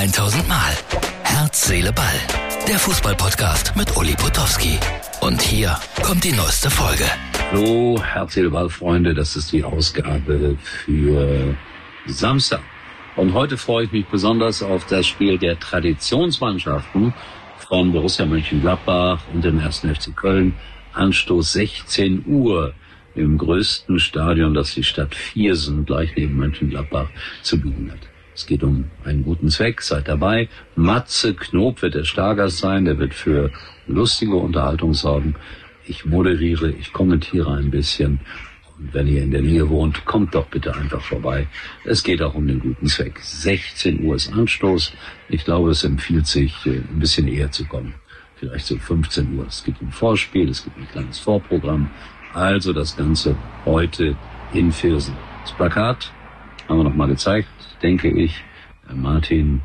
1000 Mal. Herz, Seele, Ball. Der Fußballpodcast mit Uli Potowski. Und hier kommt die neueste Folge. Hallo, Herz, Seele, Ball, Freunde. Das ist die Ausgabe für Samstag. Und heute freue ich mich besonders auf das Spiel der Traditionsmannschaften von Borussia Mönchengladbach und dem 1. FC Köln. Anstoß 16 Uhr im größten Stadion, das die Stadt Viersen gleich neben Mönchengladbach zu bieten hat. Es geht um einen guten Zweck, seid dabei. Matze Knob wird der Stargast sein, der wird für lustige Unterhaltung sorgen. Ich moderiere, ich kommentiere ein bisschen. Und wenn ihr in der Nähe wohnt, kommt doch bitte einfach vorbei. Es geht auch um den guten Zweck. 16 Uhr ist Anstoß. Ich glaube, es empfiehlt sich, äh, ein bisschen eher zu kommen. Vielleicht so 15 Uhr. Es gibt ein Vorspiel, es gibt ein kleines Vorprogramm. Also das Ganze heute in Viersen. Das Plakat haben wir noch mal gezeigt, denke ich. Martin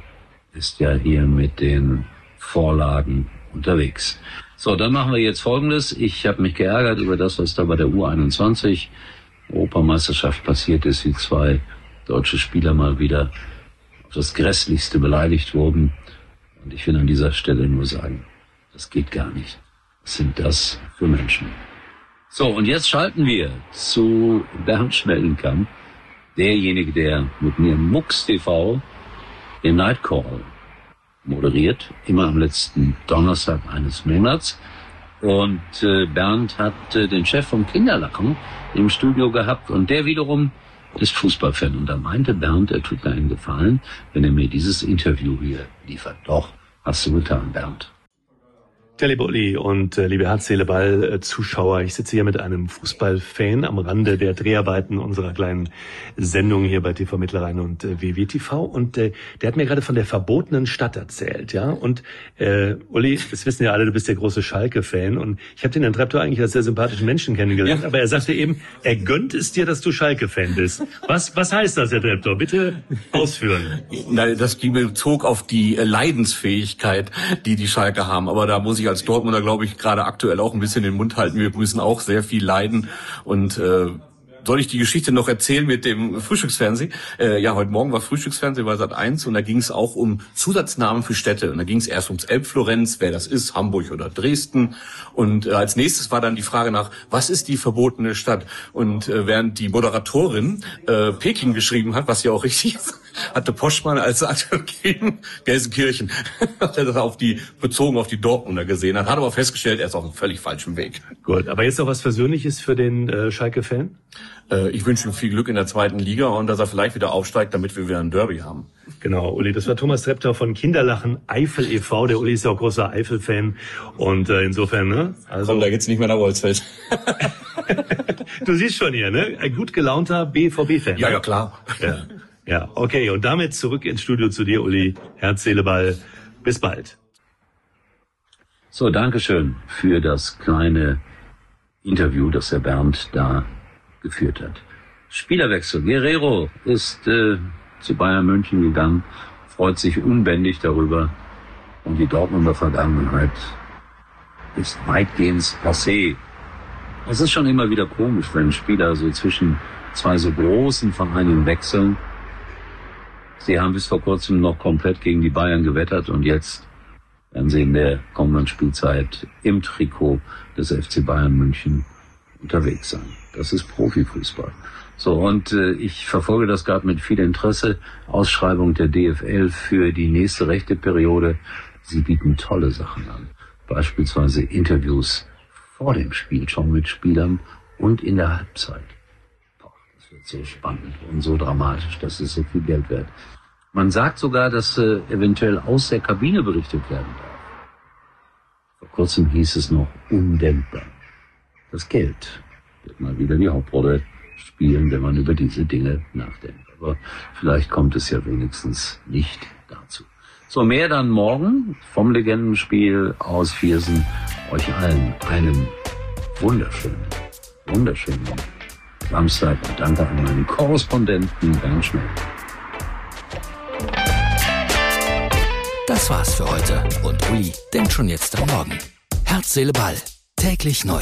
ist ja hier mit den Vorlagen unterwegs. So, dann machen wir jetzt Folgendes. Ich habe mich geärgert über das, was da bei der U21 Europameisterschaft passiert ist, wie zwei deutsche Spieler mal wieder auf das Grässlichste beleidigt wurden. Und ich will an dieser Stelle nur sagen, das geht gar nicht. Was sind das für Menschen? So, und jetzt schalten wir zu Bernd Schmellenkamp, derjenige, der mit mir Mux TV den Nightcall moderiert, immer am letzten Donnerstag eines Monats. Und äh, Bernd hat äh, den Chef vom Kinderlachen im Studio gehabt und der wiederum ist Fußballfan. Und da meinte Bernd, er tut mir einen Gefallen, wenn er mir dieses Interview hier liefert. Doch, hast du getan, Bernd. Der liebe Uli und äh, liebe Herz, Seele, Ball äh, Zuschauer, ich sitze hier mit einem Fußballfan am Rande der Dreharbeiten unserer kleinen Sendung hier bei TV Mittlerrhein und äh, WWTV und äh, der hat mir gerade von der verbotenen Stadt erzählt, ja und äh, Uli, das wissen ja alle, du bist der große Schalke-Fan und ich habe den Entreptor eigentlich als sehr sympathischen Menschen kennengelernt, ja. aber er sagte eben, er gönnt es dir, dass du Schalke-Fan bist. Was, was heißt das, Herr Entreptor? Bitte ausführen. Nein, das ging bezog auf die äh, Leidensfähigkeit, die die Schalke haben, aber da muss ich ich als Dortmunder, glaube ich, gerade aktuell auch ein bisschen den Mund halten. Wir müssen auch sehr viel leiden und äh, soll ich die Geschichte noch erzählen mit dem Frühstücksfernsehen? Äh, ja, heute Morgen war Frühstücksfernsehen bei Sat 1 und da ging es auch um Zusatznamen für Städte. Und da ging es erst ums Elbflorenz, wer das ist, Hamburg oder Dresden. Und äh, als nächstes war dann die Frage nach, was ist die verbotene Stadt? Und äh, während die Moderatorin äh, Peking geschrieben hat, was ja auch richtig ist, hatte Poschmann als Antwort gegeben, Gelsenkirchen. hat er das auf die, bezogen auf die Dortmunder gesehen hat, hat aber festgestellt, er ist auf einem völlig falschen Weg. Gut, aber jetzt noch was Persönliches für den äh, Schalke-Fan? Äh, ich wünsche ihm viel Glück in der zweiten Liga und dass er vielleicht wieder aufsteigt, damit wir wieder ein Derby haben. Genau, Uli, das war Thomas Treptow von Kinderlachen Eifel e.V. Der Uli ist ja auch großer Eifel-Fan und äh, insofern, ne? Also Komm, da geht's nicht mehr nach Wolfsfeld. du siehst schon hier, ne? Ein gut gelaunter BVB-Fan. Ja, ja, klar. Ja. Ja, okay. Und damit zurück ins Studio zu dir, Uli. Herz, Seele, Ball. Bis bald. So, Dankeschön für das kleine Interview, das der Bernd da geführt hat. Spielerwechsel. Guerrero ist äh, zu Bayern München gegangen, freut sich unbändig darüber. Und die Dortmunder Vergangenheit ist weitgehend passé. Es ist schon immer wieder komisch, wenn Spieler so zwischen zwei so großen Vereinen wechseln. Sie haben bis vor kurzem noch komplett gegen die Bayern gewettert und jetzt werden sie in der kommenden Spielzeit im Trikot des FC Bayern München unterwegs sein. Das ist Profifußball. So, und äh, ich verfolge das gerade mit viel Interesse. Ausschreibung der DFL für die nächste rechte Periode. Sie bieten tolle Sachen an. Beispielsweise Interviews vor dem Spiel schon mit Spielern und in der Halbzeit. Wird so spannend und so dramatisch. Das ist so viel Geld wert. Man sagt sogar, dass äh, eventuell aus der Kabine berichtet werden darf. Vor kurzem hieß es noch undenkbar. Das Geld wird mal wieder die Hauptrolle spielen, wenn man über diese Dinge nachdenkt. Aber vielleicht kommt es ja wenigstens nicht dazu. So, mehr dann morgen vom Legendenspiel aus Viersen. Euch allen einen wunderschönen, wunderschönen Samstag und danke an meinen Korrespondenten Bernd Schnell. Das war's für heute und Uli denkt schon jetzt am Morgen. Herz, Seele, Ball. Täglich neu.